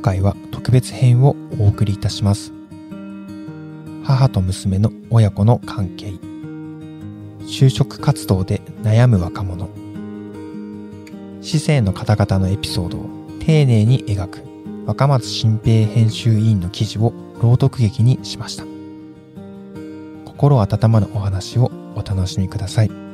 回は特別編をお送りいたします。母と娘の親子の関係。就職活動で悩む若者。市政の方々のエピソードを丁寧に描く。若松新平編集委員の記事を朗読劇にしました。心温まるお話をお楽しみください。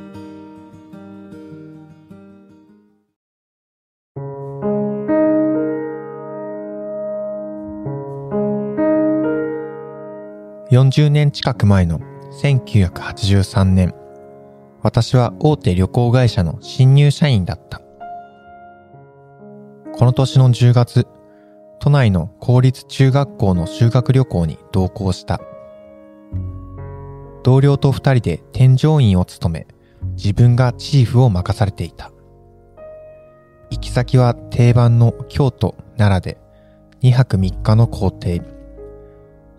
40年近く前の1983年、私は大手旅行会社の新入社員だった。この年の10月、都内の公立中学校の修学旅行に同行した。同僚と二人で添乗員を務め、自分がチーフを任されていた。行き先は定番の京都、奈良で2泊3日の行程。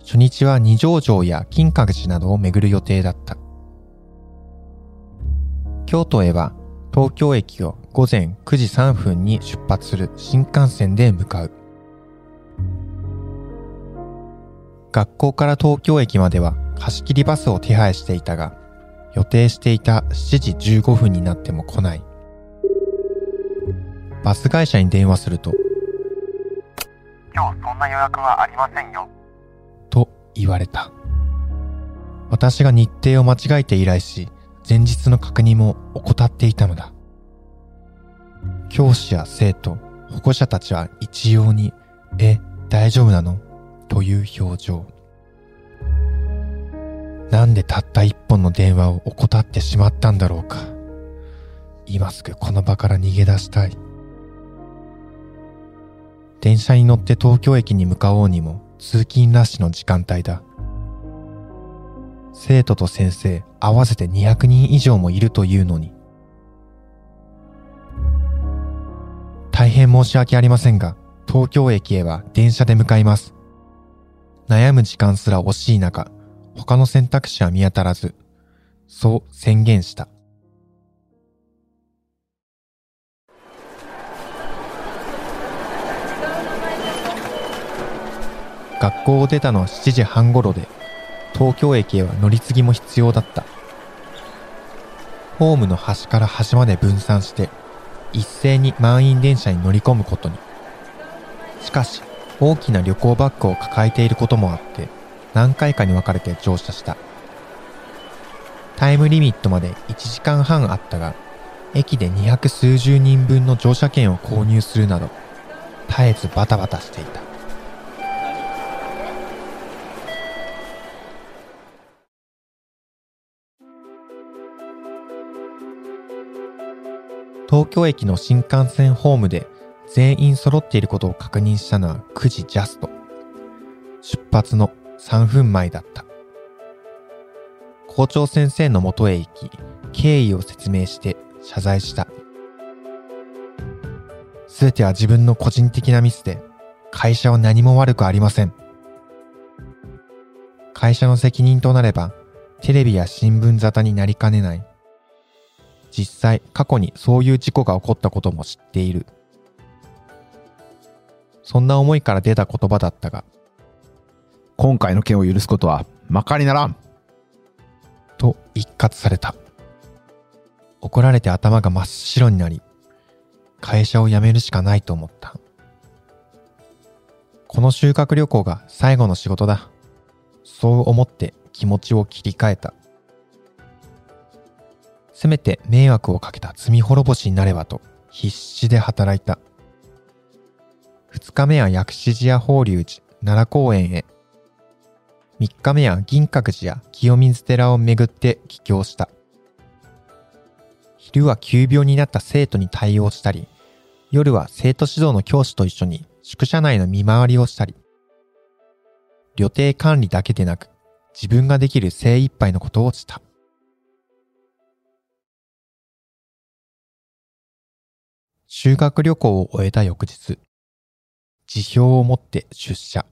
初日は二条城や金閣寺などを巡る予定だった。京都へは東京駅を午前9時3分に出発する新幹線で向かう。学校から東京駅までは貸し切りバスを手配していたが、予定していた7時15分になっても来ない。バス会社に電話すると、今日そんな予約はありませんよ。言われた。私が日程を間違えて依頼し、前日の確認も怠っていたのだ。教師や生徒、保護者たちは一様に、え、大丈夫なの？という表情。なんでたった一本の電話を怠ってしまったんだろうか。今すぐこの場から逃げ出したい。電車に乗って東京駅に向かおうにも通勤ラッシュの時間帯だ。生徒と先生合わせて200人以上もいるというのに。大変申し訳ありませんが、東京駅へは電車で向かいます。悩む時間すら惜しい中、他の選択肢は見当たらず、そう宣言した。学校を出たのは7時半頃で、東京駅へは乗り継ぎも必要だった。ホームの端から端まで分散して、一斉に満員電車に乗り込むことに。しかし、大きな旅行バッグを抱えていることもあって、何回かに分かれて乗車した。タイムリミットまで1時間半あったが、駅で二百数十人分の乗車券を購入するなど、絶えずバタバタしていた。東京駅の新幹線ホームで全員揃っていることを確認したのは9時ジャスト。出発の3分前だった。校長先生の元へ行き、経緯を説明して謝罪した。すべては自分の個人的なミスで、会社は何も悪くありません。会社の責任となれば、テレビや新聞沙汰になりかねない。実際過去にそういう事故が起こったことも知っている。そんな思いから出た言葉だったが、今回の件を許すことはまかりならんと一括された。怒られて頭が真っ白になり、会社を辞めるしかないと思った。この修学旅行が最後の仕事だ。そう思って気持ちを切り替えた。せめて迷惑をかけた罪滅ぼしになればと必死で働いた。二日目は薬師寺や法隆寺、奈良公園へ。三日目は銀閣寺や清水寺を巡って帰郷した。昼は急病になった生徒に対応したり、夜は生徒指導の教師と一緒に宿舎内の見回りをしたり、旅程管理だけでなく、自分ができる精一杯のことをした。修学旅行を終えた翌日、辞表を持って出社。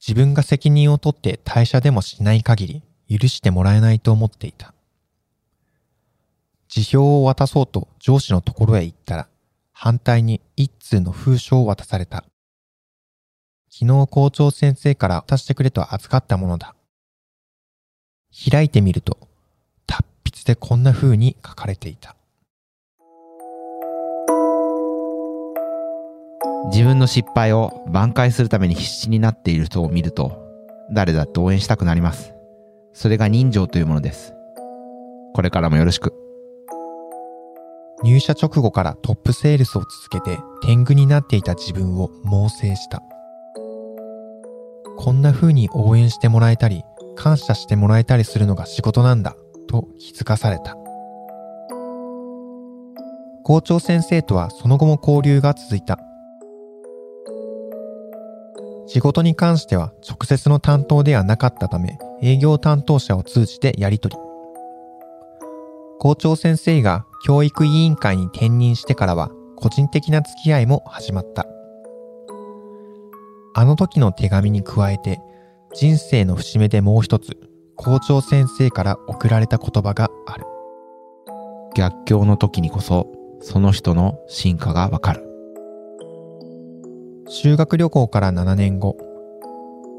自分が責任を取って退社でもしない限り許してもらえないと思っていた。辞表を渡そうと上司のところへ行ったら、反対に一通の封書を渡された。昨日校長先生から渡してくれと預かったものだ。開いてみると、達筆でこんな風に書かれていた。自分の失敗を挽回するために必死になっている人を見ると、誰だって応援したくなります。それが人情というものです。これからもよろしく。入社直後からトップセールスを続けて天狗になっていた自分を猛省した。こんな風に応援してもらえたり、感謝してもらえたりするのが仕事なんだ、と気づかされた。校長先生とはその後も交流が続いた。仕事に関しては直接の担当ではなかったため、営業担当者を通じてやり取り。校長先生が教育委員会に転任してからは個人的な付き合いも始まった。あの時の手紙に加えて人生の節目でもう一つ校長先生から送られた言葉がある。逆境の時にこそ、その人の進化がわかる。修学旅行から7年後、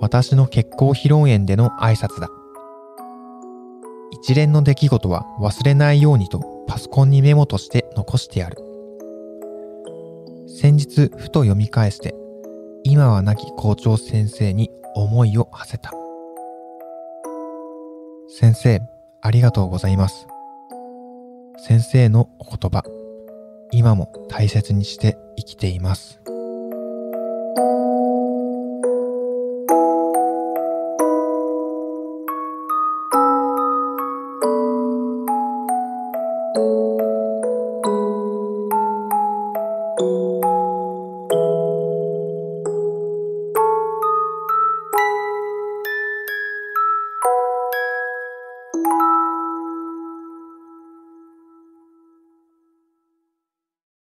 私の結婚披露宴での挨拶だ。一連の出来事は忘れないようにとパソコンにメモとして残してある。先日ふと読み返して、今は亡き校長先生に思いを馳せた。先生、ありがとうございます。先生のお言葉、今も大切にして生きています。